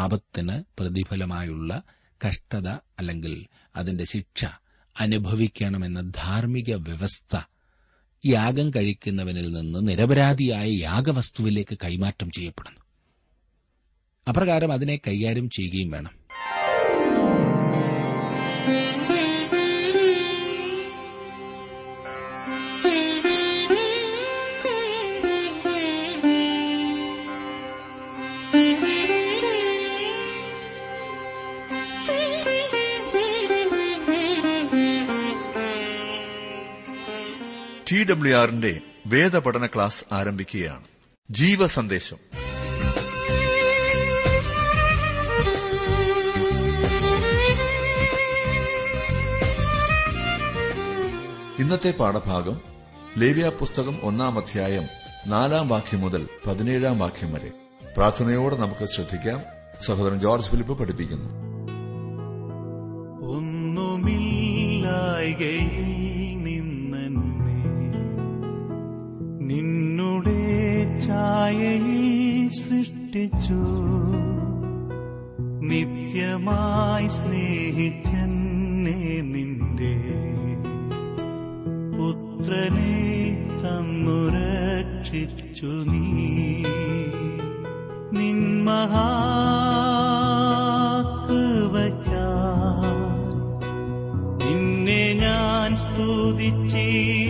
പാപത്തിന് പ്രതിഫലമായുള്ള കഷ്ടത അല്ലെങ്കിൽ അതിന്റെ ശിക്ഷ അനുഭവിക്കണമെന്ന ധാർമ്മിക വ്യവസ്ഥ യാഗം കഴിക്കുന്നവനിൽ നിന്ന് നിരപരാധിയായ യാഗവസ്തുവിലേക്ക് കൈമാറ്റം ചെയ്യപ്പെടുന്നു. അപ്രകാരം അതിനെ കൈകാര്യം ചെയ്യുകയും വേണം. ഡബ്ല്യു ആറിന്റെ വേദപഠന ക്ലാസ് ആരംഭിക്കുകയാണ്. ജീവസന്ദേശം. ഇന്നത്തെ പാഠഭാഗം ലേവ്യ പുസ്തകം ഒന്നാം അധ്യായം നാലാം വാക്യം മുതൽ പതിനേഴാം വാക്യം വരെ. പ്രാർത്ഥനയോടെ നമുക്ക് ശ്രദ്ധിക്കാം. സഹോദരൻ ജോർജ് ഫിലിപ്പ് പഠിപ്പിക്കുന്നു. ഒന്നുമില്ലായ്കയിൽ ഛായയിൽ സൃഷ്ടിച്ചു. നിത്യമായി സ്നേഹിച്ചെന്നെ നിന്റെ പുത്രനെ തന്നു രക്ഷിച്ചു നീ. നിന്മഹാകൃപയ്ക്കായി നിന്നെ ഞാൻ സ്തുതിച്ചിടുമെന്നും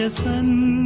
प्रियसन्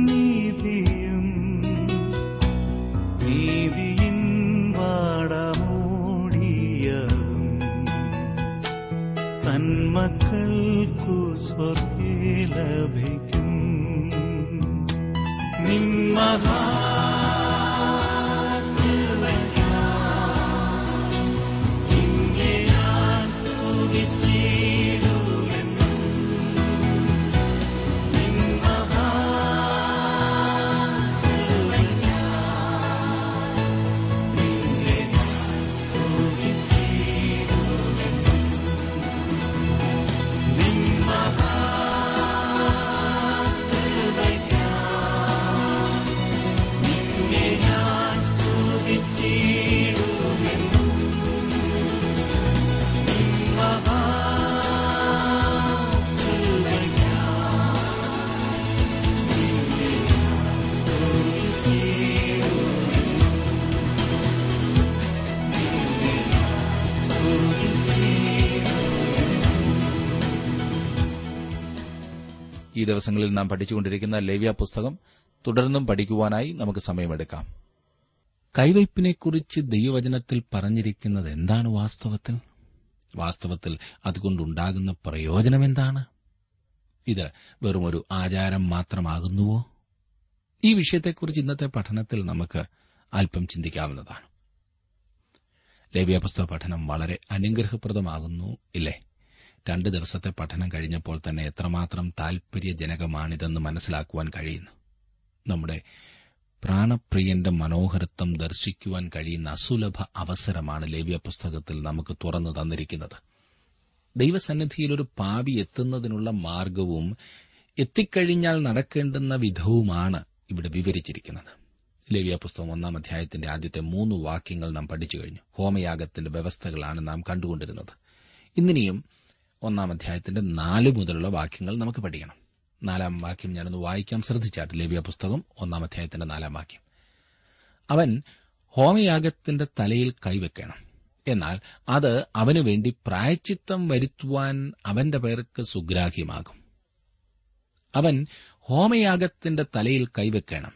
ദിവസങ്ങളിൽ നാം പഠിച്ചുകൊണ്ടിരിക്കുന്ന ലേവ്യ പുസ്തകം തുടർന്നും പഠിക്കുവാനായി നമുക്ക് സമയമെടുക്കാം. കൈവയ്പിനെക്കുറിച്ച് ദൈവവചനത്തിൽ പറഞ്ഞിരിക്കുന്നത് എന്താണ് വാസ്തവത്തിൽ? വാസ്തവത്തിൽ അതുകൊണ്ടുണ്ടാകുന്ന പ്രയോജനം എന്താണ് ഇത് വെറും ഒരു ആചാരം മാത്രമാകുന്നുവോ? ഈ വിഷയത്തെക്കുറിച്ച് ഇന്നത്തെ പഠനത്തിൽ നമുക്ക് അല്പം ചിന്തിക്കാവുന്നതാണ്. ലേവ്യ പുസ്തക പഠനം വളരെ അനുഗ്രഹപ്രദമാകുന്നു ഇല്ലേ? രണ്ട് ദിവസത്തെ പഠനം കഴിഞ്ഞപ്പോൾ തന്നെ എത്രമാത്രം താൽപര്യജനകമാണിതെന്ന് മനസ്സിലാക്കുവാൻ കഴിയുന്നു. നമ്മുടെ പ്രാണപ്രിയന്റെ മനോഹരത്വം ദർശിക്കുവാൻ കഴിയുന്ന അസുലഭ അവസരമാണ് ലേവ്യ പുസ്തകത്തിൽ നമുക്ക് തുറന്നു തന്നിരിക്കുന്നത്. ദൈവസന്നിധിയിൽ ഒരു പാപി എത്തുന്നതിനുള്ള മാർഗവും എത്തിക്കഴിഞ്ഞാൽ നടക്കേണ്ടുന്ന വിധവുമാണ് ഇവിടെ വിവരിച്ചിരിക്കുന്നത്. ലേവ്യ പുസ്തകം ഒന്നാം അധ്യായത്തിന്റെ ആദ്യത്തെ മൂന്ന് വാക്യങ്ങൾ നാം പഠിച്ചു കഴിഞ്ഞു. ഹോമയാഗത്തിന്റെ വ്യവസ്ഥകളാണ് നാം കണ്ടുകൊണ്ടിരുന്നത്. ഇന്നിനിയും ഒന്നാം അധ്യായത്തിന്റെ നാല് മുതലുള്ള വാക്യങ്ങൾ നമുക്ക് പഠിക്കണം. നാലാം വാക്യം ഞാനൊന്ന് വായിക്കാം. ശ്രദ്ധിച്ചാട്ട്. ലേവ്യ പുസ്തകം ഒന്നാം അധ്യായത്തിന്റെ നാലാം വാക്യം. അവൻ ഹോമയാഗത്തിന്റെ തലയിൽ കൈവെക്കണം. എന്നാൽ അത് അവനുവേണ്ടി പ്രായച്ചിത്തം വരുത്തുവാൻ അവന്റെ പേർക്ക് സുഗ്രാഹ്യമാകും. അവൻ ഹോമയാഗത്തിന്റെ തലയിൽ കൈവെക്കണം.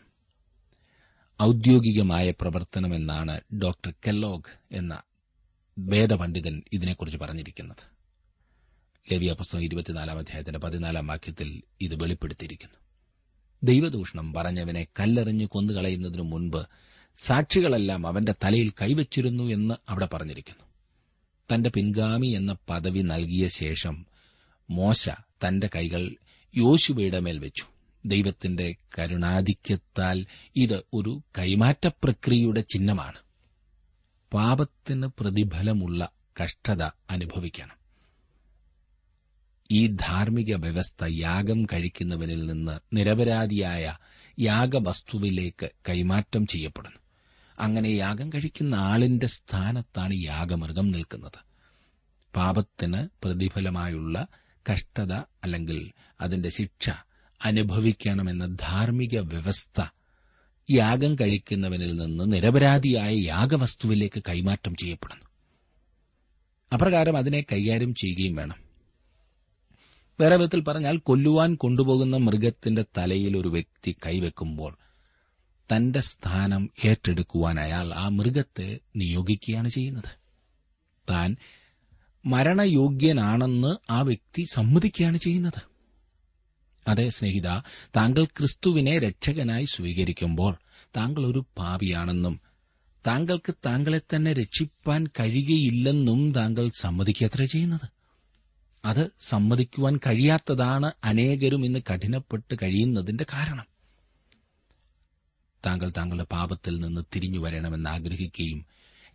ഔദ്യോഗികമായ പ്രവർത്തനമെന്നാണ് ഡോക്ടർ കെല്ലോഗ് എന്ന വേദപണ്ഡിതൻ ഇതിനെക്കുറിച്ച് പറഞ്ഞിരിക്കുന്നത്. ലേവിയ പുസ്തകം ഇരുപത്തിനാലാം അധ്യായത്തിന്റെ പതിനാലാം വാക്യത്തിൽ ഇത് വെളിപ്പെടുത്തിയിരിക്കുന്നു. ദൈവദൂഷണം പറഞ്ഞവനെ കല്ലെറിഞ്ഞ് കൊന്നുകളയുന്നതിനു മുൻപ് സാക്ഷികളെല്ലാം അവന്റെ തലയിൽ കൈവച്ചിരുന്നു എന്ന് അവിടെ പറഞ്ഞിരിക്കുന്നു. തന്റെ പിൻഗാമി എന്ന പദവി നൽകിയ ശേഷം മോശ തന്റെ കൈകൾ യോശുവയുടെ മേൽ വെച്ചു. ദൈവത്തിന്റെ കരുണാധിക്യത്താൽ ഇത് ഒരു കൈമാറ്റ പ്രക്രിയയുടെ ചിഹ്നമാണ്. പാപത്തിന് പ്രതിഫലമുള്ള കഷ്ടത അനുഭവിക്കണം. ഈ ധാർമ്മിക വ്യവസ്ഥ യാഗം കഴിക്കുന്നവനിൽ നിന്ന് നിരപരാധിയായ യാഗവസ്തുവിലേക്ക് കൈമാറ്റം ചെയ്യപ്പെടുന്നു. അങ്ങനെ യാഗം കഴിക്കുന്ന ആളിന്റെ സ്ഥാനത്താണ് യാഗമൃഗം നിൽക്കുന്നത്. പാപത്തിന് പ്രതിഫലമായുള്ള കഷ്ടത അല്ലെങ്കിൽ അതിന്റെ ശിക്ഷ അനുഭവിക്കണമെന്ന ധാർമ്മിക വ്യവസ്ഥ യാഗം കഴിക്കുന്നവനിൽ നിന്ന് നിരപരാധിയായ യാഗവസ്തുവിലേക്ക് കൈമാറ്റം ചെയ്യപ്പെടുന്നു. അപ്രകാരം അതിനെ കൈകാര്യം ചെയ്യുകയും വേണം. വേറെ വിധത്തിൽ പറഞ്ഞാൽ കൊല്ലുവാൻ കൊണ്ടുപോകുന്ന മൃഗത്തിന്റെ തലയിൽ ഒരു വ്യക്തി കൈവെക്കുമ്പോൾ തന്റെ സ്ഥാനം ഏറ്റെടുക്കുവാൻ അയാൾ ആ മൃഗത്തെ നിയോഗിക്കുകയാണ് ചെയ്യുന്നത്. താൻ മരണയോഗ്യനാണെന്ന് ആ വ്യക്തി സമ്മതിക്കുകയാണ് ചെയ്യുന്നത്. അതെ സ്നേഹിത താങ്കൾ ക്രിസ്തുവിനെ രക്ഷകനായി സ്വീകരിക്കുമ്പോൾ താങ്കൾ ഒരു പാപിയാണെന്നും താങ്കൾക്ക് താങ്കളെ തന്നെ രക്ഷിപ്പാൻ കഴിയുകയില്ലെന്നും താങ്കൾ സമ്മതിക്കത്ര ചെയ്യുന്നത്. അത് സമ്മതിക്കുവാൻ കഴിയാത്തതാണ് അനേകരും ഇന്ന് കഠിനപ്പെട്ട് കഴിയുന്നതിന്റെ കാരണം. താങ്കൾ താങ്കളുടെ പാപത്തിൽ നിന്ന് തിരിഞ്ഞു വരണമെന്ന് ആഗ്രഹിക്കുകയും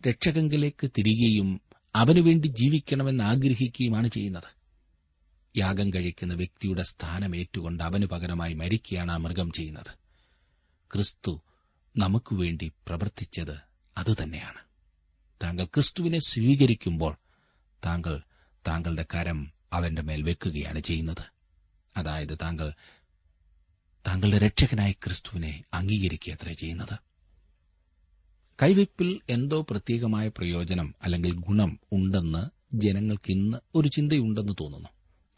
രക്ഷകങ്കിലേക്ക് തിരികെയും അവനുവേണ്ടി ജീവിക്കണമെന്ന് ആഗ്രഹിക്കുകയുമാണ് ചെയ്യുന്നത്. യാഗം കഴിക്കുന്ന വ്യക്തിയുടെ സ്ഥാനം ഏറ്റുകൊണ്ട് അവന് പകരമായി മരിക്കുകയാണ് ആ മൃഗം ചെയ്യുന്നത്. ക്രിസ്തു നമുക്കുവേണ്ടി പ്രവർത്തിച്ചത് അതുതന്നെയാണ് താങ്കൾ ക്രിസ്തുവിനെ സ്വീകരിക്കുമ്പോൾ താങ്കൾ താങ്കളുടെ കരം അവന്റെ മേൽ വെക്കുകയാണ് ചെയ്യുന്നത്. അതായത് താങ്കൾ താങ്കളുടെ രക്ഷകനായി ക്രിസ്തുവിനെ അംഗീകരിക്കുക ചെയ്യുന്നത്. കൈവയ്പിൽ എന്തോ പ്രത്യേകമായ പ്രയോജനം അല്ലെങ്കിൽ ഗുണം ഉണ്ടെന്ന് ജനങ്ങൾക്ക് ഇന്ന് ഒരു ചിന്തയുണ്ടെന്ന് തോന്നുന്നു.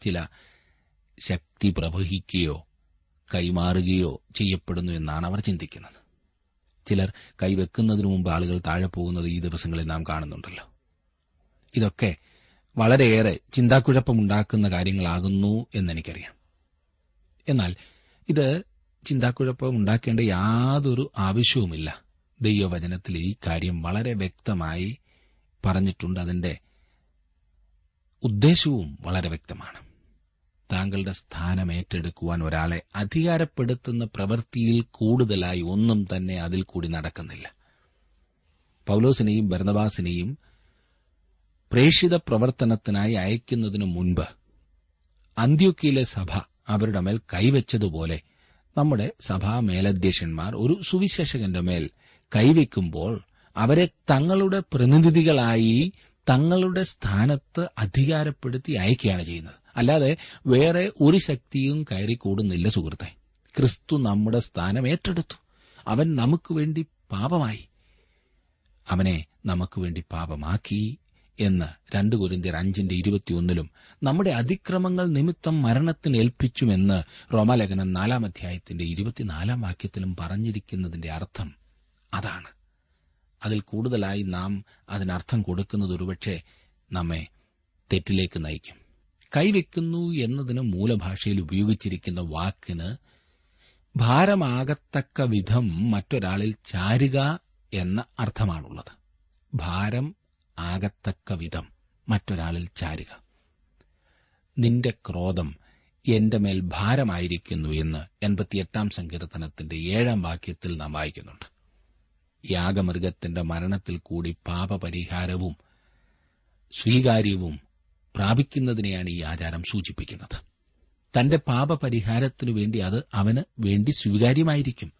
ചില ശക്തി പ്രവഹിക്കുകയോ കൈമാറുകയോ ചെയ്യപ്പെടുന്നു എന്നാണ് അവർ ചിന്തിക്കുന്നത്. ചിലർ കൈവെക്കുന്നതിനു മുമ്പ് ആളുകൾ താഴെ പോകുന്നത് ഈ ദിവസങ്ങളിൽ നാം കാണുന്നുണ്ടല്ലോ. ഇതൊക്കെ വളരെയേറെ ചിന്താക്കുഴപ്പമുണ്ടാക്കുന്ന കാര്യങ്ങളാകുന്നു എന്നെനിക്കറിയാം. എന്നാൽ ഇത് ചിന്താക്കുഴപ്പമുണ്ടാക്കേണ്ട യാതൊരു ആവശ്യവുമില്ല. ദൈവവചനത്തിൽ ഈ കാര്യം വളരെ വ്യക്തമായി പറഞ്ഞിട്ടുണ്ട്. അതിന്റെ ഉദ്ദേശവും വളരെ വ്യക്തമാണ്. താങ്കളുടെ സ്ഥാനം ഏറ്റെടുക്കുവാൻ ഒരാളെ അധികാരപ്പെടുത്തുന്ന പ്രവൃത്തിയിൽ കൂടുതലായി ഒന്നും തന്നെ അതിൽ കൂടി നടക്കുന്നില്ല. പൌലോസിനെയും ഭരണവാസിനെയും പ്രേഷിത പ്രവർത്തനത്തിനായി അയക്കുന്നതിനു മുൻപ് അന്ത്യോക്കിയിലെ സഭ അവരുടെ മേൽ കൈവച്ചതുപോലെ നമ്മുടെ സഭാ മേലധ്യക്ഷന്മാർ ഒരു സുവിശേഷകന്റെ മേൽ കൈവയ്ക്കുമ്പോൾ അവരെ തങ്ങളുടെ പ്രതിനിധികളായി തങ്ങളുടെ സ്ഥാനത്ത് അധികാരപ്പെടുത്തി അയക്കുകയാണ് ചെയ്യുന്നത്. അല്ലാതെ വേറെ ഒരു ശക്തിയും കയറി കൂടുന്നില്ല സുഹൃത്തെ. ക്രിസ്തു നമ്മുടെ സ്ഥാനം ഏറ്റെടുത്തു. അവൻ നമുക്ക് വേണ്ടി പാപമായി. അവനെ നമുക്ക് വേണ്ടി പാപമാക്കി. എന്ന് രണ്ട് കുരിന്തിയർ അഞ്ചിന്റെ ഇരുപത്തിയൊന്നിലും നമ്മുടെ അതിക്രമങ്ങൾ നിമിത്തം മരണത്തിന് ഏൽപ്പിച്ചുമെന്ന് റോമാലേഖനം നാലാം അധ്യായത്തിന്റെ ഇരുപത്തിനാലാം വാക്യത്തിലും പറഞ്ഞിരിക്കുന്നതിന്റെ അർത്ഥം അതാണ്. അതിൽ കൂടുതലായി നാം അതിനർത്ഥം കൊടുക്കുന്നത് ഒരുപക്ഷെ നമ്മെ തെറ്റിലേക്ക് നയിക്കും. കൈവെക്കുന്നു എന്നതിന് മൂലഭാഷയിൽ ഉപയോഗിച്ചിരിക്കുന്ന വാക്കിന് ഭാരമാകത്തക്ക വിധം മറ്റൊരാളിൽ ചാരുക എന്ന അർത്ഥമാണുള്ളത്. ഭാരം ആകത്തക്ക വിധം മറ്റൊരാളിൽ ചാരുക. നിന്റെ ക്രോധം എന്റെ മേൽ ഭാരമായിരിക്കുന്നു എന്ന് എൺപത്തിയെട്ടാം സങ്കീർത്തനത്തിന്റെ ഏഴാം വാക്യത്തിൽ നാം വായിക്കുന്നുണ്ട്. യാഗമൃഗത്തിന്റെ മരണത്തിൽ കൂടി പാപപരിഹാരവും സ്വീകാര്യവും പ്രാപിക്കുന്നതിനെയാണ് ഈ ആചാരം സൂചിപ്പിക്കുന്നത്. തന്റെ പാപപരിഹാരത്തിനു വേണ്ടി അത് അവന് വേണ്ടി സ്വീകാര്യമായിരിക്കും.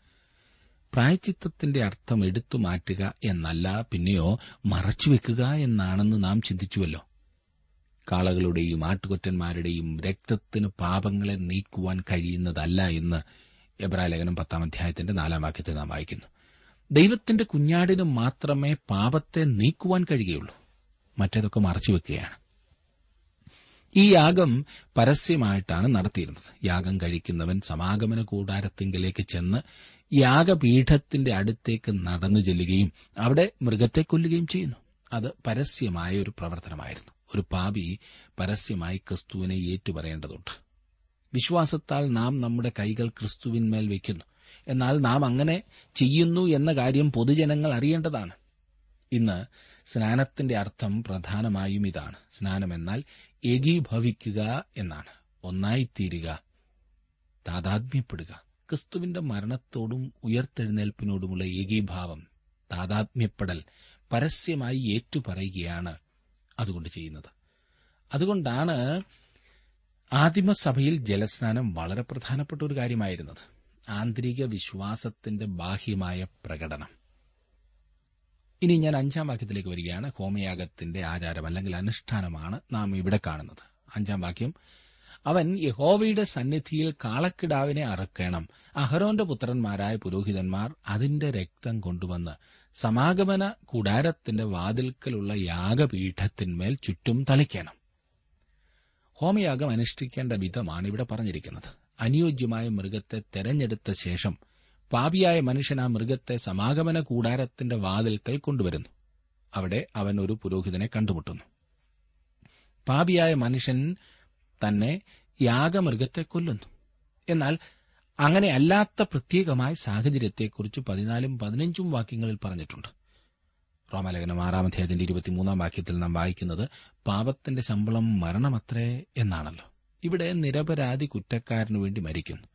പ്രായച്ചിത്തത്തിന്റെ അർത്ഥം എടുത്തു മാറ്റുക എന്നല്ല പിന്നെയോ മറച്ചുവെക്കുക എന്നാണെന്ന് നാം ചിന്തിച്ചുവല്ലോ. കാളകളുടെയും ആട്ടുകൊറ്റന്മാരുടെയും രക്തത്തിന് പാപങ്ങളെ നീക്കുവാൻ കഴിയുന്നതല്ല എന്ന് എബ്രാലേഖനം പത്താം അധ്യായത്തിന്റെ നാലാം വാക്യത്തിൽ നാം വായിക്കുന്നു. ദൈവത്തിന്റെ കുഞ്ഞാടിന് മാത്രമേ പാപത്തെ നീക്കുവാൻ കഴിയുകയുള്ളൂ. മറ്റേതൊക്കെ മറച്ചുവെക്കുകയാണ് ഈ യാഗം പരസ്യമായിട്ടാണ് നടത്തിയിരുന്നത്. യാഗം കഴിക്കുന്നവൻ സമാഗമന കൂടാരത്തിങ്കിലേക്ക് ചെന്ന് യാഗപീഠത്തിന്റെ അടുത്തേക്ക് നടന്നു ചെല്ലുകയും അവിടെ മൃഗത്തെ കൊല്ലുകയും ചെയ്യുന്നു. അത് പരസ്യമായ ഒരു പ്രവർത്തനമായിരുന്നു. ഒരു പാപി പരസ്യമായി ക്രിസ്തുവിനെ ഏറ്റുപറയേണ്ടതുണ്ട്. വിശ്വാസത്താൽ നാം നമ്മുടെ കൈകൾ ക്രിസ്തുവിന്മേൽ വയ്ക്കുന്നു. എന്നാൽ നാം അങ്ങനെ ചെയ്യുന്നു എന്ന കാര്യം പൊതുജനങ്ങൾ അറിയേണ്ടതാണ്. ഇന്ന് സ്നാനത്തിന്റെ അർത്ഥം പ്രധാനമായും ഇതാണ്. സ്നാനം എന്നാൽ ഏകീഭവിക്കുക എന്നാണ്. ഒന്നായിത്തീരുക താതാത്മ്യപ്പെടുക. ക്രിസ്തുവിന്റെ മരണത്തോടും ഉയർത്തെഴുന്നേൽപ്പിനോടുമുള്ള ഏകീഭാവം താതാത്മ്യപ്പെടൽ പരസ്യമായി ഏറ്റുപറയുകയാണ് അതുകൊണ്ട് ചെയ്യുന്നത്. അതുകൊണ്ടാണ് ആദിമസഭയിൽ ജലസ്നാനം വളരെ പ്രധാനപ്പെട്ട ഒരു കാര്യമായിരുന്നത്. ആന്തരിക വിശ്വാസത്തിന്റെ ബാഹ്യമായ പ്രകടനം. ഇനി ഞാൻ അഞ്ചാം വാക്യത്തിലേക്ക് വരികയാണ്. ഹോമയാഗത്തിന്റെ ആചാരം അല്ലെങ്കിൽ അനുഷ്ഠാനമാണ് നാം ഇവിടെ കാണുന്നത്. അഞ്ചാം വാക്യം അവൻ യഹോവയുടെ സന്നിധിയിൽ കാളക്കിടാവിനെ അറക്കണം. അഹരോന്റെ പുത്രന്മാരായ പുരോഹിതന്മാർ അതിന്റെ രക്തം കൊണ്ടുവന്ന് സമാഗമന കൂടാരത്തിന്റെ വാതിൽക്കലുള്ള യാഗപീഠത്തിന്മേൽ ചുറ്റും തളിക്കണം. ഹോമയാഗം അനുഷ്ഠിക്കേണ്ട വിധമാണ് ഇവിടെ പറഞ്ഞിരിക്കുന്നത്. അനുയോജ്യമായ മൃഗത്തെ തെരഞ്ഞെടുത്ത ശേഷം പാപിയായ മനുഷ്യൻ ആ മൃഗത്തെ സമാഗമന കൂടാരത്തിന്റെ വാതിൽക്കൽ കൊണ്ടുവരുന്നു. അവിടെ അവൻ ഒരു പുരോഹിതനെ കണ്ടുമുട്ടുന്നു. പാപിയായ മനുഷ്യൻ തന്നെ യാഗമൃഗത്തെ കൊല്ലുന്നു. എന്നാൽ അങ്ങനെ അല്ലാത്ത പ്രത്യേകമായ സാഹചര്യത്തെക്കുറിച്ച് പതിനാലും പതിനഞ്ചും വാക്യങ്ങളിൽ പറഞ്ഞിട്ടുണ്ട്. റോമലേഖനം ആറാം അധ്യായത്തിന്റെ ഇരുപത്തിമൂന്നാം വാക്യത്തിൽ നാം വായിക്കുന്നത് പാപത്തിന്റെ ശമ്പളം മരണമത്രേ എന്നാണല്ലോ. ഇവിടെ നിരപരാധി കുറ്റക്കാരനു വേണ്ടി മരിക്കുന്നു.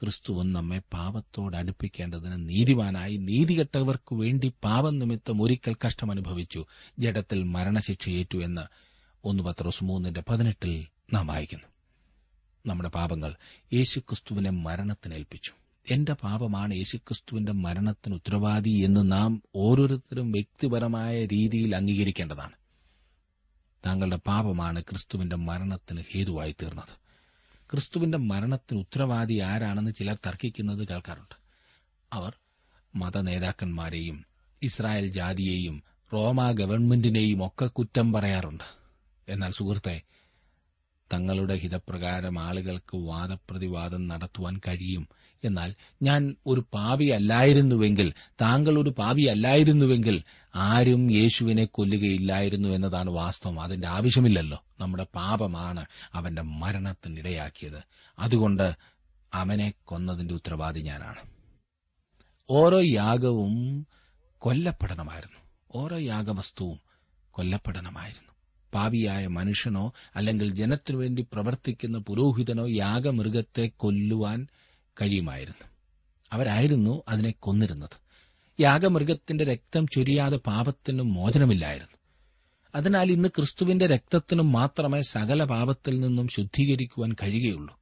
ക്രിസ്തുവും നമ്മെ പാപത്തോട് അടുപ്പിക്കേണ്ടതിന് നീതിവാനായി നീതികെട്ടവർക്കു വേണ്ടി പാപം നിമിത്തം ഒരിക്കൽ കഷ്ടമനുഭവിച്ചു. ജഡത്തിൽ മരണശിക്ഷയേറ്റു എന്ന് ഒന്ന് പത്രോസ് മൂന്നിന്റെ പതിനെട്ടിൽ നാം വായിക്കുന്നു. നമ്മുടെ പാപങ്ങൾ യേശുക്രിസ്തുവിനെ മരണത്തിനേൽപ്പിച്ചു എന്റെ പാപമാണ് യേശുക്രിസ്തുവിന്റെ മരണത്തിന് ഉത്തരവാദി എന്ന് നാം ഓരോരുത്തരും വ്യക്തിപരമായ രീതിയിൽ അംഗീകരിക്കേണ്ടതാണ്. താങ്കളുടെ പാപമാണ് ക്രിസ്തുവിന്റെ മരണത്തിന് ഹേതുവായി തീർന്നത്. ക്രിസ്തുവിന്റെ മരണത്തിന് ഉത്തരവാദി ആരാണെന്ന് ചിലർ തർക്കിക്കുന്നത് കേൾക്കാറുണ്ട്. അവർ മതനേതാക്കന്മാരെയും ഇസ്രായേൽ ജാതിയെയും റോമ ഗവൺമെന്റിനെയും ഒക്കെ കുറ്റം പറയാറുണ്ട്. എന്നാൽ സുഹൃത്തെ തങ്ങളുടെ ഹിതപ്രകാരം ആളുകൾക്ക് വാദപ്രതിവാദം നടത്തുവാൻ കഴിയും. എന്നാൽ ഞാൻ ഒരു പാപിയല്ലായിരുന്നുവെങ്കിൽ താങ്കൾ ഒരു പാപിയല്ലായിരുന്നുവെങ്കിൽ ആരും യേശുവിനെ കൊല്ലുകയില്ലായിരുന്നു എന്നതാണ് വാസ്തവം. അതിന്റെ ആവശ്യമില്ലല്ലോ. നമ്മുടെ പാപമാണ് അവന്റെ മരണത്തിനിടയാക്കിയത്. അതുകൊണ്ട് അവനെ കൊന്നതിന്റെ ഉത്തരവാദി ഞാനാണ്. ഓരോ യാഗവും കൊല്ലപ്പെടണമായിരുന്നു. ഓരോ യാഗവസ്തുവും കൊല്ലപ്പെടണമായിരുന്നു. പാപിയായ മനുഷ്യനോ അല്ലെങ്കിൽ ജനത്തിനുവേണ്ടി പ്രവർത്തിക്കുന്ന പുരോഹിതനോ യാഗമൃഗത്തെ കൊല്ലുവാൻ കഴിയുമായിരുന്നു. അവരായിരുന്നു അതിനെ കൊന്നിരുന്നത്. യാഗമൃഗത്തിന്റെ രക്തം ചൊരിയാതെ പാപത്തിന് മോചനമില്ലായിരുന്നു. അതിനാൽ ഇന്ന് ക്രിസ്തുവിന്റെ രക്തത്തിനും മാത്രമേ സകല പാപത്തിൽ നിന്നും ശുദ്ധീകരിക്കുവാൻ കഴിയുകയുള്ളൂ.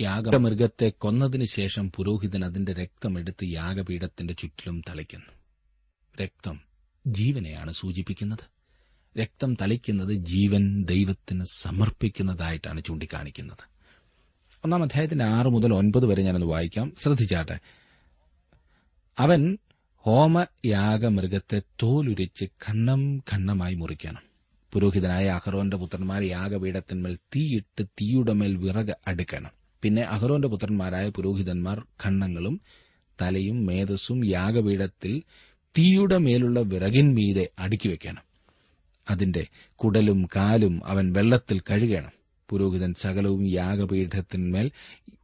യാഗമൃഗത്തെ കൊന്നതിനു ശേഷം പുരോഹിതൻ അതിന്റെ രക്തമെടുത്ത് യാഗപീഠത്തിന്റെ ചുറ്റിലും തളിക്കുന്നു. രക്തം ജീവനെയാണ് സൂചിപ്പിക്കുന്നത്. രക്തം തളിക്കുന്നത് ജീവൻ ദൈവത്തിന് സമർപ്പിക്കുന്നതായിട്ടാണ് ചൂണ്ടിക്കാണിക്കുന്നത്. ഒന്നാം അധ്യായത്തിന്റെ ആറ് മുതൽ ഒൻപത് വരെ ഞാനൊന്ന് വായിക്കാം. ശ്രദ്ധിച്ചാട്ടെ. അവൻ ഹോമയാഗമൃഗത്തെ തോലുരിച്ച് ഖണ്ണം ഖണ്ണമായി മുറിക്കണം. പുരോഹിതനായ അഹ്റോന്റെ പുത്രന്മാർ യാഗപീഠത്തിന്മേൽ തീയിട്ട് തീയുടെ മേൽ വിറക് അടുക്കണം. പിന്നെ അഹ്റോന്റെ പുത്രന്മാരായ പുരോഹിതന്മാർ ഖണ്ണങ്ങളും തലയും മേധസ്സും യാഗപീഠത്തിൽ തീയുടെ മേലുള്ള വിറകിൻമീതെ അടുക്കി വെക്കണം. അതിന്റെ കുടലും കാലും അവൻ വെള്ളത്തിൽ കഴുകണം. പുരോഹിതൻ സകലവും യാഗപീഠത്തിന്മേൽ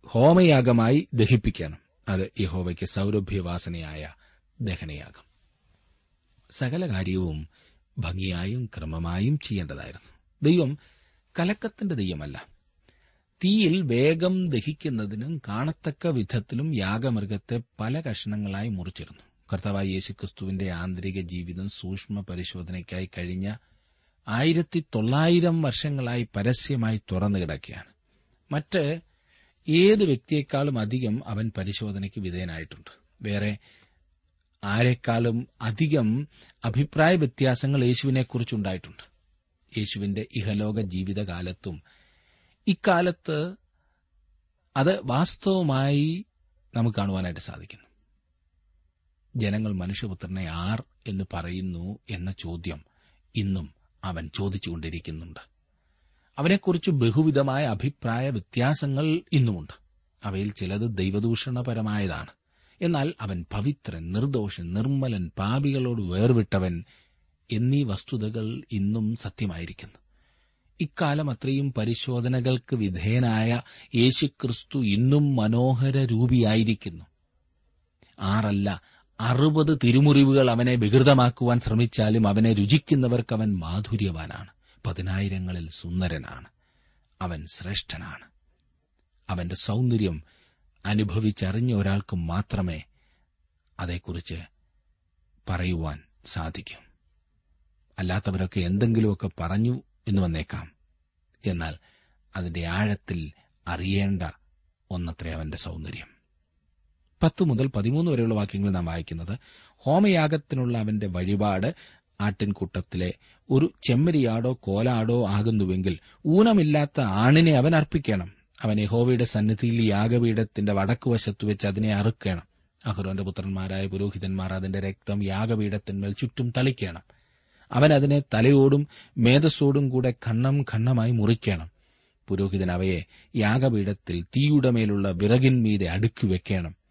ഹോമയാഗമായി ദഹിപ്പിക്കണം. അത് യഹോവയ്ക്ക് സൗരഭ്യവാസനയായ ദഹനയാഗം. സകല കാര്യവും ഭംഗിയായും ക്രമമായും ചെയ്യേണ്ടതായിരുന്നു. ദൈവം കലക്കത്തിന്റെ ദൈവമല്ല. തീയിൽ വേഗം ദഹിക്കുന്നതിനും കാണത്തക്ക വിധത്തിലും യാഗമൃഗത്തെ പല കഷണങ്ങളായി മുറിച്ചിരുന്നു. കർത്താവായ യേശുക്രിസ്തുവിന്റെ ആന്തരിക ജീവിതം സൂക്ഷ്മ പരിശോധനയ്ക്കായി കഴിഞ്ഞ ആയിരത്തി തൊള്ളായിരം വർഷങ്ങളായി പരസ്യമായി തുറന്നു കിടക്കുകയാണ്. മറ്റ് ഏത് വ്യക്തിയെക്കാളും അധികം അവൻ പരിശോധനയ്ക്ക് വിധേയനായിട്ടുണ്ട്. വേറെ ആരെക്കാളും അധികം അഭിപ്രായ വ്യത്യാസങ്ങൾ യേശുവിനെക്കുറിച്ചുണ്ടായിട്ടുണ്ട് യേശുവിന്റെ ഇഹലോക ജീവിതകാലത്തും ഇക്കാലത്ത് അത് വാസ്തവമായി നമുക്ക് കാണുവാനായിട്ട് സാധിക്കുന്നു. ജനങ്ങൾ മനുഷ്യപുത്രനെ ആർ എന്ന് പറയുന്നു എന്ന ചോദ്യം ഇന്നും അവൻ ചോദിച്ചുകൊണ്ടിരിക്കുന്നുണ്ട്. അവനെക്കുറിച്ച് ബഹുവിധമായ അഭിപ്രായ വ്യത്യാസങ്ങൾ ഇന്നുമുണ്ട്. അവയിൽ ചിലത് ദൈവദൂഷണപരമായതാണ്. എന്നാൽ അവൻ പവിത്രൻ നിർദോഷൻ നിർമ്മലൻ പാപികളോട് വേർവിട്ടവൻ എന്നീ വസ്തുതകൾ ഇന്നും സത്യമായിരിക്കുന്നു. ഇക്കാലം അത്രയും പരിശോധനകൾക്ക് വിധേയനായ യേശുക്രിസ്തു ഇന്നും മനോഹര രൂപിയായിരിക്കുന്നു ആറല്ല അറുപത് തിരുമുറിവുകൾ അവനെ വികൃതമാക്കുവാൻ ശ്രമിച്ചാലും അവനെ രുചിക്കുന്നവർക്ക് അവൻ മാധുര്യവാനാണ്. പതിനായിരങ്ങളിൽ സുന്ദരനാണ്. അവൻ ശ്രേഷ്ഠനാണ്. അവന്റെ സൗന്ദര്യം അനുഭവിച്ചറിഞ്ഞ ഒരാൾക്ക് മാത്രമേ അതേക്കുറിച്ച് പറയുവാൻ സാധിക്കൂ. അല്ലാത്തവരൊക്കെ എന്തെങ്കിലുമൊക്കെ പറഞ്ഞു എന്ന് വന്നേക്കാം. എന്നാൽ അതിന്റെ ആഴത്തിൽ അറിയേണ്ട ഒന്നത്രേ അവന്റെ സൗന്ദര്യം. പത്ത് മുതൽ പതിമൂന്ന് വരെയുള്ള വാക്യങ്ങൾ നാം വായിക്കുന്നത് ഹോമയാഗത്തിനുള്ള അവന്റെ വഴിപാട് ആട്ടിൻകൂട്ടത്തിലെ ഒരു ചെമ്മരിയാടോ കോലാടോ ആകുന്നുവെങ്കിൽ ഊനമില്ലാത്ത ആണിനെ അവൻ അർപ്പിക്കണം. അവൻ യഹോവയുടെ സന്നിധിയിൽ യാഗപീഠത്തിന്റെ വടക്കുവശത്ത് വെച്ച് അതിനെ അറുക്കണം. അഹ്റോന്റെ പുത്രന്മാരായ പുരോഹിതന്മാർ അതിന്റെ രക്തം യാഗപീഠത്തിന്മേൽ ചുറ്റും തളിക്കണം. അവൻ അതിനെ തലയോടും മേധസ്സോടും കൂടെ ഖണ്ണം ഖണ്ണമായി മുറിക്കണം. പുരോഹിതൻ അവയെ യാഗപീഠത്തിൽ തീയുടെ മേലുള്ള വിറകിന്മീതെ അടുക്കി വെക്കണം.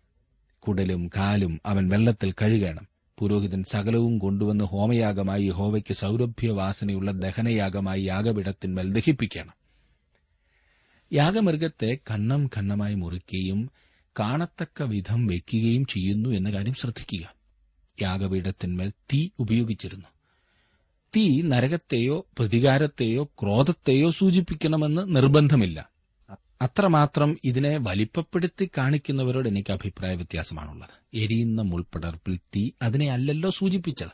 കുടലും കാലും അവൻ വെള്ളത്തിൽ കഴുകണം. പുരോഹിതൻ സകലവും കൊണ്ടുവന്ന് ഹോമയാഗമായി ഹോവയ്ക്ക് സൗരഭ്യവാസനയുള്ള ദഹനയാഗമായി യാഗപീഠത്തിന്മേൽ ദഹിപ്പിക്കണം. യാഗമൃഗത്തെ കണ്ണം ഖണ്ണമായി മുറിക്കുകയും കാണത്തക്ക വിധം വയ്ക്കുകയും ചെയ്യുന്നു എന്ന കാര്യം ശ്രദ്ധിക്കുക. യാഗപീഠത്തിന്മേൽ തീ ഉപയോഗിച്ചിരുന്നു. തീ നരകത്തെയോ പ്രതികാരത്തെയോ ക്രോധത്തെയോ സൂചിപ്പിക്കണമെന്ന് നിർബന്ധമില്ല. അത്രമാത്രം ഇതിനെ വലിപ്പപ്പെടുത്തി കാണിക്കുന്നവരോട് എനിക്ക് അഭിപ്രായ വ്യത്യാസമാണുള്ളത്. എരിയുന്ന മുൾപ്പടർപ്പിൽ തീ അതിനെ അല്ലല്ലോ സൂചിപ്പിച്ചത്.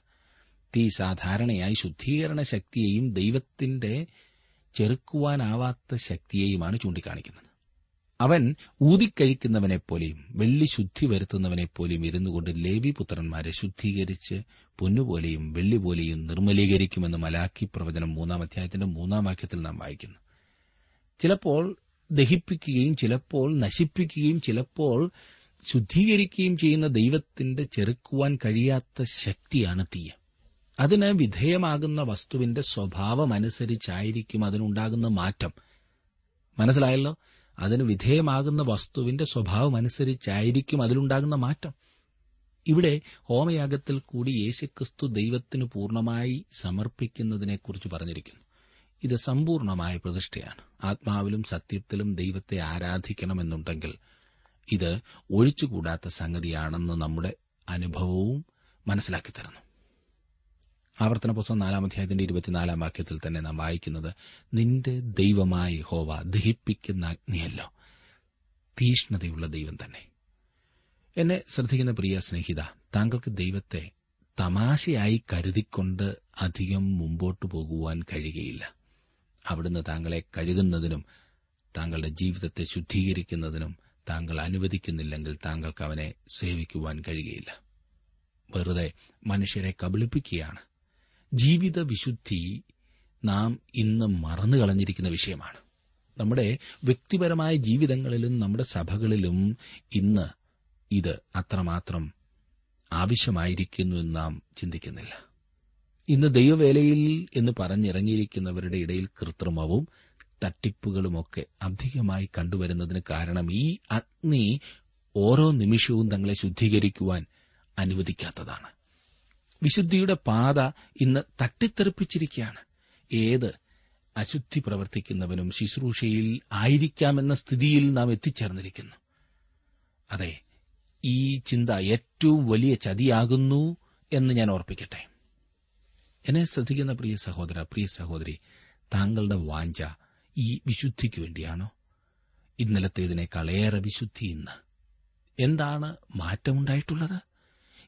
തീ സാധാരണയായി ശുദ്ധീകരണ ശക്തിയെയും ദൈവത്തിന്റെ ചെറുക്കുവാനാവാത്ത ശക്തിയെയുമാണ് ചൂണ്ടിക്കാണിക്കുന്നത്. അവൻ ഊതിക്കഴിക്കുന്നവനെപ്പോലെയും വെള്ളി ശുദ്ധി വരുത്തുന്നവനെപ്പോലെയും ഇരുന്നുകൊണ്ട് ലേവി പുത്രന്മാരെ ശുദ്ധീകരിച്ച് പൊന്നുപോലെയും വെള്ളി പോലെയും നിർമ്മലീകരിക്കുമെന്ന് മലാഖി പ്രവചനം മൂന്നാം അധ്യായത്തിന്റെ മൂന്നാം വാക്യത്തിൽ നാം വായിക്കുന്നു. ചിലപ്പോൾ ദഹിപ്പിക്കുകയും ചിലപ്പോൾ നശിപ്പിക്കുകയും ചിലപ്പോൾ ശുദ്ധീകരിക്കുകയും ചെയ്യുന്ന ദൈവത്തിന്റെ ചെറുക്കുവാൻ കഴിയാത്ത ശക്തിയാണ് തീയ. അതിന് വിധേയമാകുന്ന വസ്തുവിന്റെ സ്വഭാവമനുസരിച്ചായിരിക്കും അതിനുണ്ടാകുന്ന മാറ്റം. മനസ്സിലായല്ലോ? അതിന് വിധേയമാകുന്ന വസ്തുവിന്റെ സ്വഭാവമനുസരിച്ചായിരിക്കും അതിലുണ്ടാകുന്ന മാറ്റം. ഇവിടെ ഹോമയാഗത്തിൽ കൂടി യേശുക്രിസ്തു ദൈവത്തിന് പൂർണമായി സമർപ്പിക്കുന്നതിനെക്കുറിച്ച് പറഞ്ഞിരിക്കുന്നു. ഇത് സമ്പൂർണമായ പ്രതിഷ്ഠയാണ്. ആത്മാവിലും സത്യത്തിലും ദൈവത്തെ ആരാധിക്കണമെന്നുണ്ടെങ്കിൽ ഇത് ഒഴിച്ചുകൂടാത്ത സംഗതിയാണെന്ന് നമ്മുടെ അനുഭവവും മനസ്സിലാക്കി തരുന്നു. ആവർത്തന പുസ്തകം നാലാം അധ്യായത്തിന്റെ ഇരുപത്തിനാലാം വാക്യത്തിൽ തന്നെ നാം വായിക്കുന്നത് നിന്റെ ദൈവമായി ഹോവ ദഹിപ്പിക്കുന്ന അഗ്നിയല്ലോ തീഷ്ണതയുള്ള ദൈവം തന്നെ. എന്നെ ശ്രദ്ധിക്കുന്ന പ്രിയ സ്നേഹിത താങ്കൾക്ക് ദൈവത്തെ തമാശയായി കരുതിക്കൊണ്ട് അധികം മുമ്പോട്ടു പോകുവാൻ കഴിയുകയില്ല. അവിടുന്ന് താങ്കളെ കഴുകുന്നതിനും താങ്കളുടെ ജീവിതത്തെ ശുദ്ധീകരിക്കുന്നതിനും താങ്കൾ അനുവദിക്കുന്നില്ലെങ്കിൽ താങ്കൾക്ക് അവനെ സേവിക്കുവാൻ കഴിയുകയില്ല. വെറുതെ മനുഷ്യരെ കബളിപ്പിക്കുകയാണ്. ജീവിത വിശുദ്ധി നാം ഇന്ന് മറന്നു കളഞ്ഞിരിക്കുന്ന വിഷയമാണ്. നമ്മുടെ വ്യക്തിപരമായ ജീവിതങ്ങളിലും നമ്മുടെ സഭകളിലും ഇന്ന് ഇത് അത്രമാത്രം ആവശ്യമായിരിക്കുന്നു എന്ന് നാം ചിന്തിക്കുന്നില്ല. ഇന്ന് ദൈവവേലയിൽ എന്ന് പറഞ്ഞിറങ്ങിയിരിക്കുന്നവരുടെ ഇടയിൽ കൃത്രിമവും തട്ടിപ്പുകളുമൊക്കെ അധികമായി കണ്ടുവരുന്നതിന് കാരണം ഈ അഗ്നി ഓരോ നിമിഷവും തങ്ങളെ ശുദ്ധീകരിക്കുവാൻ അനുവദിക്കാത്തതാണ്. വിശുദ്ധിയുടെ പാത ഇന്ന് തട്ടിത്തെറിപ്പിച്ചിരിക്കുകയാണ്. ഏത് അശുദ്ധി പ്രവർത്തിക്കുന്നവനും ശുശ്രൂഷയിൽ ആയിരിക്കാമെന്ന സ്ഥിതിയിൽ നാം എത്തിച്ചേർന്നിരിക്കുന്നു. അതെ ഈ ചിന്ത ഏറ്റവും വലിയ ചതിയാകുന്നു എന്ന് ഞാൻ ഓർപ്പിക്കട്ടെ. എന്നെ ശ്രദ്ധിക്കുന്ന പ്രിയ സഹോദര പ്രിയ സഹോദരി താങ്കളുടെ വാഞ്ച ഈ വിശുദ്ധിക്ക് വേണ്ടിയാണോ? ഇന്നലത്തേതിനേക്കാൾ ഏറെ വിശുദ്ധി ഇന്ന്. എന്താണ് മാറ്റമുണ്ടായിട്ടുള്ളത്?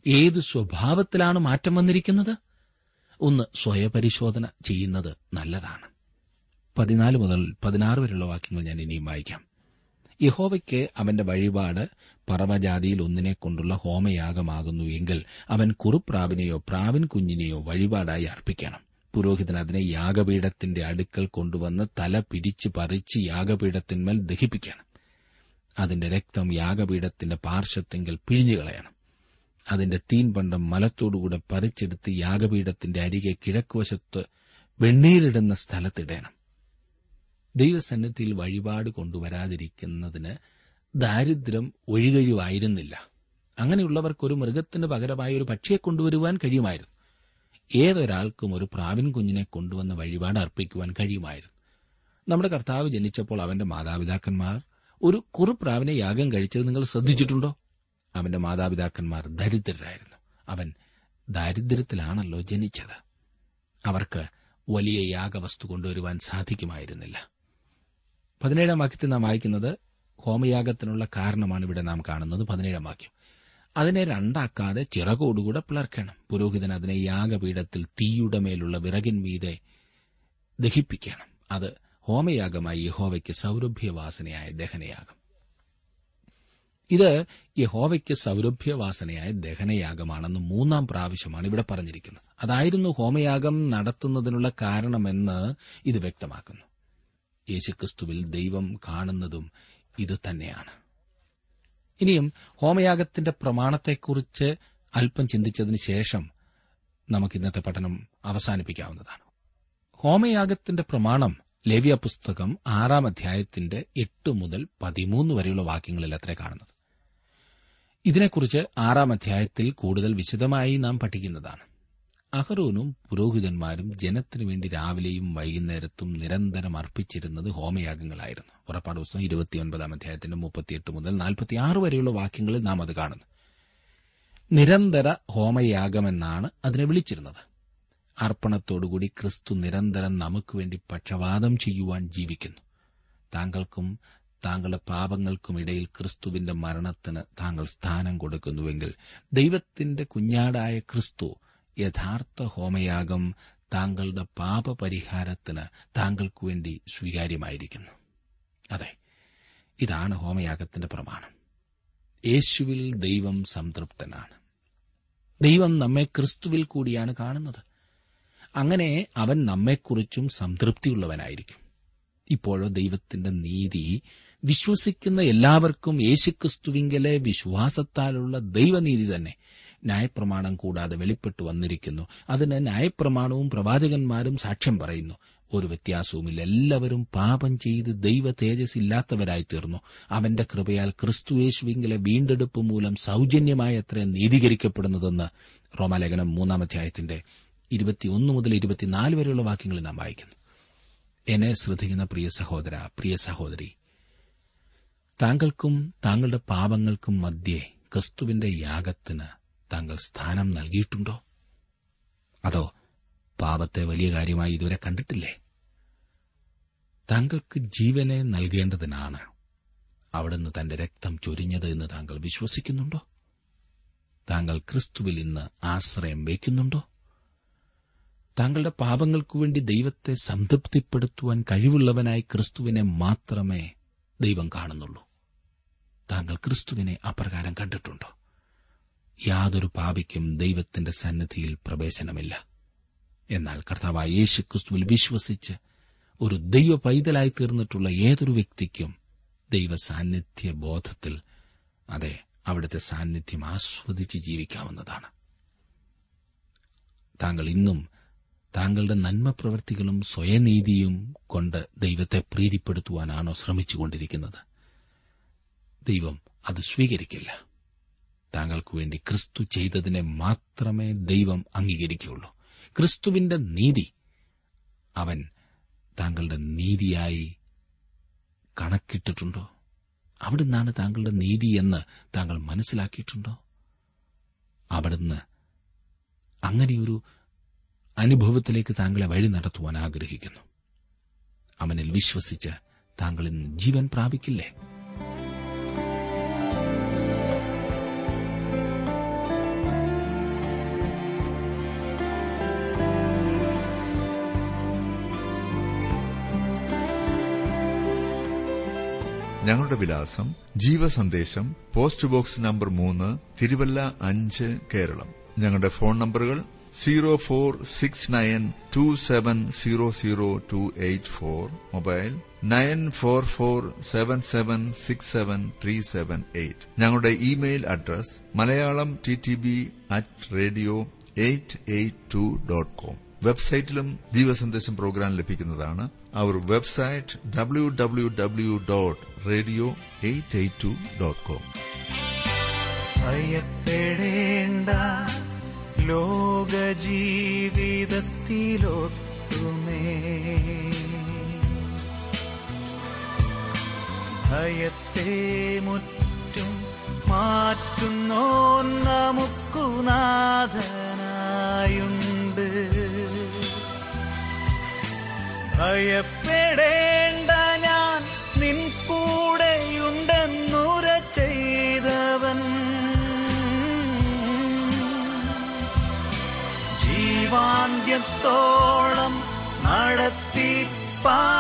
ഏത് സ്വഭാവത്തിലാണ് മാറ്റം വന്നിരിക്കുന്നത്? ഒന്ന് സ്വയപരിശോധന ചെയ്യുന്നത് നല്ലതാണ്. പതിനാല് മുതൽ പതിനാറ് വരെയുള്ള വാക്യങ്ങൾ ഞാൻ ഇനിയും വായിക്കാം. യഹോവയ്ക്ക് അവന്റെ വഴിപാട് പറവജാതിയിൽ ഒന്നിനെ കൊണ്ടുള്ള ഹോമയാഗമാകുന്നു എങ്കിൽ അവൻ കുറുപ്രാവിനെയോ പ്രാവിൻ കുഞ്ഞിനെയോ വഴിപാടായി അർപ്പിക്കണം. പുരോഹിതൻ അതിനെ യാഗപീഠത്തിന്റെ അടുക്കൽ കൊണ്ടുവന്ന് തല പിരിച്ചു പറിച്ച് യാഗപീഠത്തിന്മേൽ ദഹിപ്പിക്കണം. അതിന്റെ രക്തം യാഗപീഠത്തിന്റെ പാർശ്വത്തെങ്കിൽ പിഴിഞ്ഞുകളയണം അതിന്റെ തീൻപണ്ടം മലത്തോടുകൂടെ പറിച്ചെടുത്ത് യാഗപീഠത്തിന്റെ അരികെ കിഴക്കുവശത്ത് വെണ്ണീരിടുന്ന സ്ഥലത്തിടേണം. ദൈവസന്നിധിയിൽ വഴിപാട് കൊണ്ടുവരാതിരിക്കുന്നതിന് ദാരിദ്ര്യം ഒഴികഴിവായിരുന്നില്ല. അങ്ങനെയുള്ളവർക്ക് ഒരു മൃഗത്തിന് പകരമായി ഒരു പക്ഷിയെ കൊണ്ടുവരുവാൻ കഴിയുമായിരുന്നു. ഏതൊരാൾക്കും ഒരു പ്രാവിൻ കുഞ്ഞിനെ കൊണ്ടുവന്ന് വഴിപാട് അർപ്പിക്കുവാൻ കഴിയുമായിരുന്നു. നമ്മുടെ കർത്താവ് ജനിച്ചപ്പോൾ അവന്റെ മാതാപിതാക്കന്മാർ ഒരു കുറുപ്രാവിനെ യാഗം കഴിച്ചത് നിങ്ങൾ ശ്രദ്ധിച്ചിട്ടുണ്ടോ? അവന്റെ മാതാപിതാക്കന്മാർ ദരിദ്രരായിരുന്നു. അവൻ ദാരിദ്ര്യത്തിലാണല്ലോ ജനിച്ചത്. അവർക്ക് വലിയ യാഗവസ്തു കൊണ്ടുവരുവാൻ സാധിക്കുമായിരുന്നില്ല. പതിനേഴാം വാക്യത്തിൽ നാം വായിക്കുന്നത് ഹോമയാഗത്തിനുള്ള കാരണമാണ് ഇവിടെ നാം കാണുന്നത് പതിനേഴാം വാക്യം. അതിനെ രണ്ടാക്കാതെ ചിറകോടുകൂടെ പിളർക്കണം. പുരോഹിതൻ അതിനെ യാഗപീഠത്തിൽ തീയുടെ മേലുള്ള വിറകിൻ മീതെ ദഹിപ്പിക്കണം. അത് ഹോമയാഗമായി യഹോവയ്ക്ക് സൗരഭ്യവാസനയായ ദഹനയാഗം. ഇത് യഹോവയ്ക്ക് സൗരഭ്യവാസനയായ ദഹനയാഗമാണെന്ന് മൂന്നാം പ്രാവശ്യമാണ് ഇവിടെ പറഞ്ഞിരിക്കുന്നത്. അതായിരുന്നു ഹോമയാഗം നടത്തുന്നതിനുള്ള കാരണമെന്ന് ഇത് വ്യക്തമാക്കുന്നു. യേശുക്രിസ്തുവിൽ ദൈവം കാണുന്നതും ഇത് തന്നെയാണ്. ഇനിയും ഹോമയാഗത്തിന്റെ പ്രമാണത്തെക്കുറിച്ച് അല്പം ചിന്തിച്ചതിന് ശേഷം നമുക്ക് ഇന്നത്തെ പഠനം അവസാനിപ്പിക്കാവുന്നതാണ്. ഹോമയാഗത്തിന്റെ പ്രമാണം ലേവ്യ പുസ്തകം ആറാം അധ്യായത്തിന്റെ എട്ട് മുതൽ പതിമൂന്ന് വരെയുള്ള വാക്യങ്ങളിൽ അത്ര കാണുന്നത്. ഇതിനെക്കുറിച്ച് ആറാം അധ്യായത്തിൽ കൂടുതൽ വിശദമായി നാം പഠിക്കുന്നതാണ്. അഹറോനും പുരോഹിതന്മാരും ജനത്തിനു വേണ്ടി രാവിലെയും വൈകുന്നേരത്തും നിരന്തരം അർപ്പിച്ചിരുന്നത് ഹോമയാഗങ്ങളായിരുന്നു. പുറപ്പാട് പുസ്തകം ഇരുപത്തിയൊൻപതാം അധ്യായത്തിന്റെ മുപ്പത്തിയെട്ട് മുതൽ നാൽപ്പത്തിയാറ് വരെയുള്ള വാക്യങ്ങളിൽ നാം അത് കാണുന്നു. നിരന്തര ഹോമയാഗമെന്നാണ് അതിനെ വിളിച്ചിരുന്നത്. അർപ്പണത്തോടുകൂടി ക്രിസ്തു നിരന്തരം നമുക്ക് വേണ്ടി ചെയ്യുവാൻ ജീവിക്കുന്നു. താങ്കൾക്കും താങ്കളുടെ പാപങ്ങൾക്കുമിടയിൽ ക്രിസ്തുവിന്റെ മരണത്തിന് താങ്കൾ സ്ഥാനം കൊടുക്കുന്നുവെങ്കിൽ ദൈവത്തിന്റെ കുഞ്ഞാടായ ക്രിസ്തു യഥാർത്ഥ ഹോമയാഗം താങ്കളുടെ പാപപരിഹാരത്തിന് താങ്കൾക്കു വേണ്ടി സ്വീകാര്യമായിരിക്കുന്നു. അതെ ഇതാണ് ഹോമയാഗത്തിന്റെ പ്രമാണം. യേശുവിൽ ദൈവം സംതൃപ്തനാണ്. ദൈവം നമ്മെ ക്രിസ്തുവിൽ കൂടിയാണ് കാണുന്നത്. അങ്ങനെ അവൻ നമ്മെക്കുറിച്ചും സംതൃപ്തിയുള്ളവനായിരിക്കും. ഇപ്പോഴോ ദൈവത്തിന്റെ നീതി വിശ്വസിക്കുന്ന എല്ലാവർക്കും യേശുക്രിസ്തുവിങ്കലെ വിശ്വാസത്താലുള്ള ദൈവനീതി തന്നെ ന്യായപ്രമാണം കൂടാതെ വെളിപ്പെട്ടു വന്നിരിക്കുന്നു. അതിന് ന്യായപ്രമാണവും പ്രവാചകന്മാരും സാക്ഷ്യം പറയുന്നു. ഒരു വ്യത്യാസവുമില്ല. എല്ലാവരും പാപം ചെയ്ത് ദൈവ തേജസ് ഇല്ലാത്തവരായി തീർന്നു. അവന്റെ കൃപയാൽ ക്രിസ്തു യേശുവിങ്കിലെ വീണ്ടെടുപ്പ് മൂലം സൌജന്യമായി അത്ര നീതീകരിക്കപ്പെടുന്നതെന്ന് റോമാലേഖനം മൂന്നാം അധ്യായത്തിന്റെ ഇരുപത്തിയൊന്ന് മുതൽ ഇരുപത്തിനാല് വരെയുള്ള വാക്യങ്ങളിൽ നാം വായിക്കുന്നു. എന്നെ ശ്രദ്ധിക്കുന്ന പ്രിയ സഹോദര പ്രിയ സഹോദരി താങ്കൾക്കും താങ്കളുടെ പാപങ്ങൾക്കും മധ്യേ ക്രിസ്തുവിന്റെ യാഗത്തിന് താങ്കൾ സ്ഥാനം നൽകിയിട്ടുണ്ടോ? അതോ പാപത്തെ വലിയ കാര്യമായി ഇതുവരെ കണ്ടിട്ടില്ലേ? താങ്കൾക്ക് ജീവനെ നൽകേണ്ടതിനാണ് അവിടുന്ന് തന്റെ രക്തം ചൊരിഞ്ഞത് എന്ന് താങ്കൾ വിശ്വസിക്കുന്നുണ്ടോ? താങ്കൾ ക്രിസ്തുവിൽ ഇന്ന് ആശ്രയം വയ്ക്കുന്നുണ്ടോ? താങ്കളുടെ പാപങ്ങൾക്കു വേണ്ടി ദൈവത്തെ സംതൃപ്തിപ്പെടുത്തുവാൻ കഴിവുള്ളവനായി ക്രിസ്തുവിനെ മാത്രമേ ദൈവം കാണുന്നുള്ളൂ. താങ്കൾ ക്രിസ്തുവിനെ അപ്രകാരം കണ്ടിട്ടുണ്ടോ? യാതൊരു പാപിക്കും ദൈവത്തിന്റെ സന്നിധിയിൽ പ്രവേശനമില്ല. എന്നാൽ കർത്താവായ യേശു ക്രിസ്തുവിൽ വിശ്വസിച്ച് ഒരു ദൈവ പൈതലായി തീർന്നിട്ടുള്ള ഏതൊരു വ്യക്തിക്കും ദൈവ സാന്നിധ്യ ബോധത്തിൽ അതെ അവിടുത്തെ സാന്നിധ്യം ആസ്വദിച്ച് ജീവിക്കാവുന്നതാണ്. താങ്കൾ ഇന്നും താങ്കളുടെ നന്മ പ്രവൃത്തികളും സ്വയനീതിയും കൊണ്ട് ദൈവത്തെ പ്രീതിപ്പെടുത്തുവാനാണോ ശ്രമിച്ചുകൊണ്ടിരിക്കുന്നത്? ദൈവം അത് സ്വീകരിക്കില്ല. താങ്കൾക്കു വേണ്ടി ക്രിസ്തു ചെയ്തതിനെ മാത്രമേ ദൈവം അംഗീകരിക്കുകയുള്ളൂ. ക്രിസ്തുവിന്റെ നീതി അവൻ താങ്കളുടെ നീതിയായി കണക്കിട്ടിട്ടുണ്ടോ? അവിടുന്നാണ് താങ്കളുടെ നീതി എന്ന് താങ്കൾ മനസ്സിലാക്കിയിട്ടുണ്ടോ? അവിടുന്ന് അങ്ങനെയൊരു അനുഭവത്തിലേക്ക് താങ്കളെ വഴി നടത്തുവാൻ ആഗ്രഹിക്കുന്നു. അവനിൽ വിശ്വസിച്ച് താങ്കൾ ഇന്ന് ജീവൻ പ്രാപിക്കില്ലേ? ഞങ്ങളുടെ വിലാസം ജീവസന്ദേശം പോസ്റ്റ് ബോക്സ് നമ്പർ മൂന്ന് തിരുവല്ല അഞ്ച് കേരളം. ഞങ്ങളുടെ ഫോൺ നമ്പറുകൾ zero four six nine two seven zero zero two eight four mobile nine four four seven seven six seven three seven eight ഞങ്ങളുടെ email address Malayalam T T B at radio eight eight two dot com വെബ്സൈറ്റിലും Deepasandesham program ലഭിക്കുന്നതാണ്. അവർ website W W W dot radio eight eight two dot com ലോക ജീവിതത്തിലൊട്ടുമേ ഭയത്തെ മുറ്റും മാറ്റുന്നോ നമുക്കു ഭയപ്പെടേണ്ട ജീവാന്ത്യത്തോളം നടത്തി പാലിച്ചിടും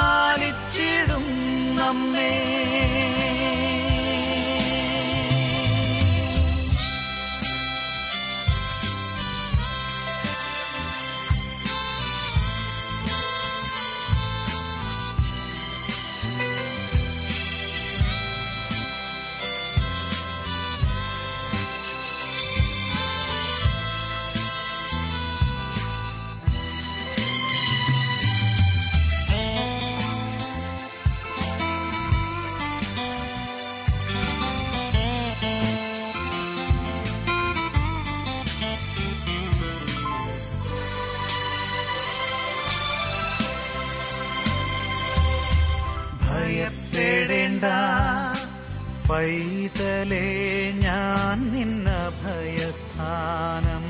പൈതലേ ഞാൻ നിന്ന ഭയസ്ഥാനം.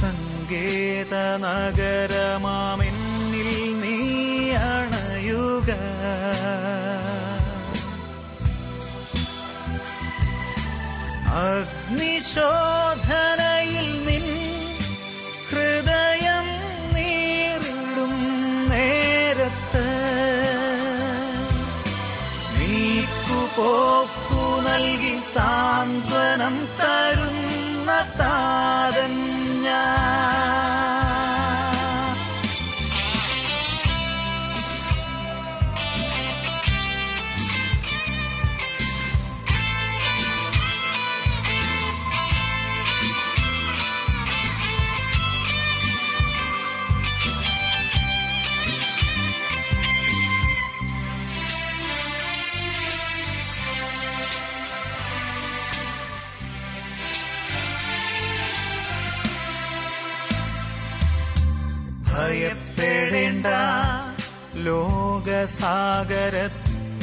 സങ്കേത നഗരമാമെന്നിൽ നീ അണയുക. അഗ്നിശോധനയിൽ സാന്ത്വനം തരുന്ന താരൻ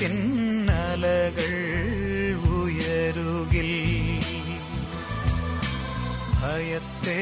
ലോകസാഗരത്തിന്നലകൾ ഉയരുകിൽ ഭയത്തെ